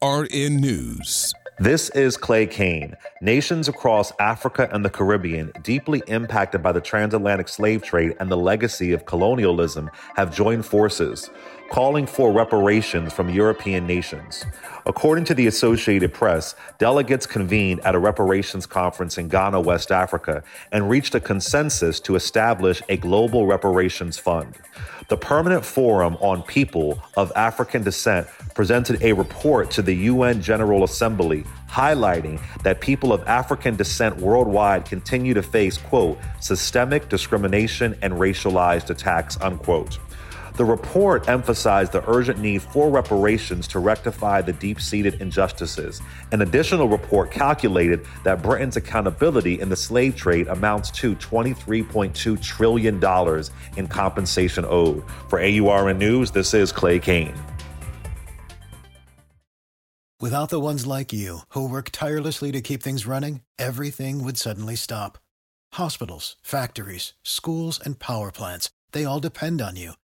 AURN News. This is Clay Cane. Nations across Africa and the Caribbean, deeply impacted by the transatlantic slave trade and the legacy of colonialism, have joined forces, calling for reparations from European nations. According to the Associated Press, delegates convened at a reparations conference in Ghana, West Africa, and reached a consensus to establish a global reparations fund. The Permanent Forum on People of African Descent presented a report to the UN General Assembly highlighting that people of African descent worldwide continue to face, quote, systemic discrimination and racialized attacks, unquote. The report emphasized the urgent need for reparations to rectify the deep seated injustices. An additional report calculated that Britain's accountability in the slave trade amounts to $23.2 trillion in compensation owed. For AURN News, this is Clay Cane. Without the ones like you, who work tirelessly to keep things running, everything would suddenly stop. Hospitals, factories, schools, and power plants, they all depend on you.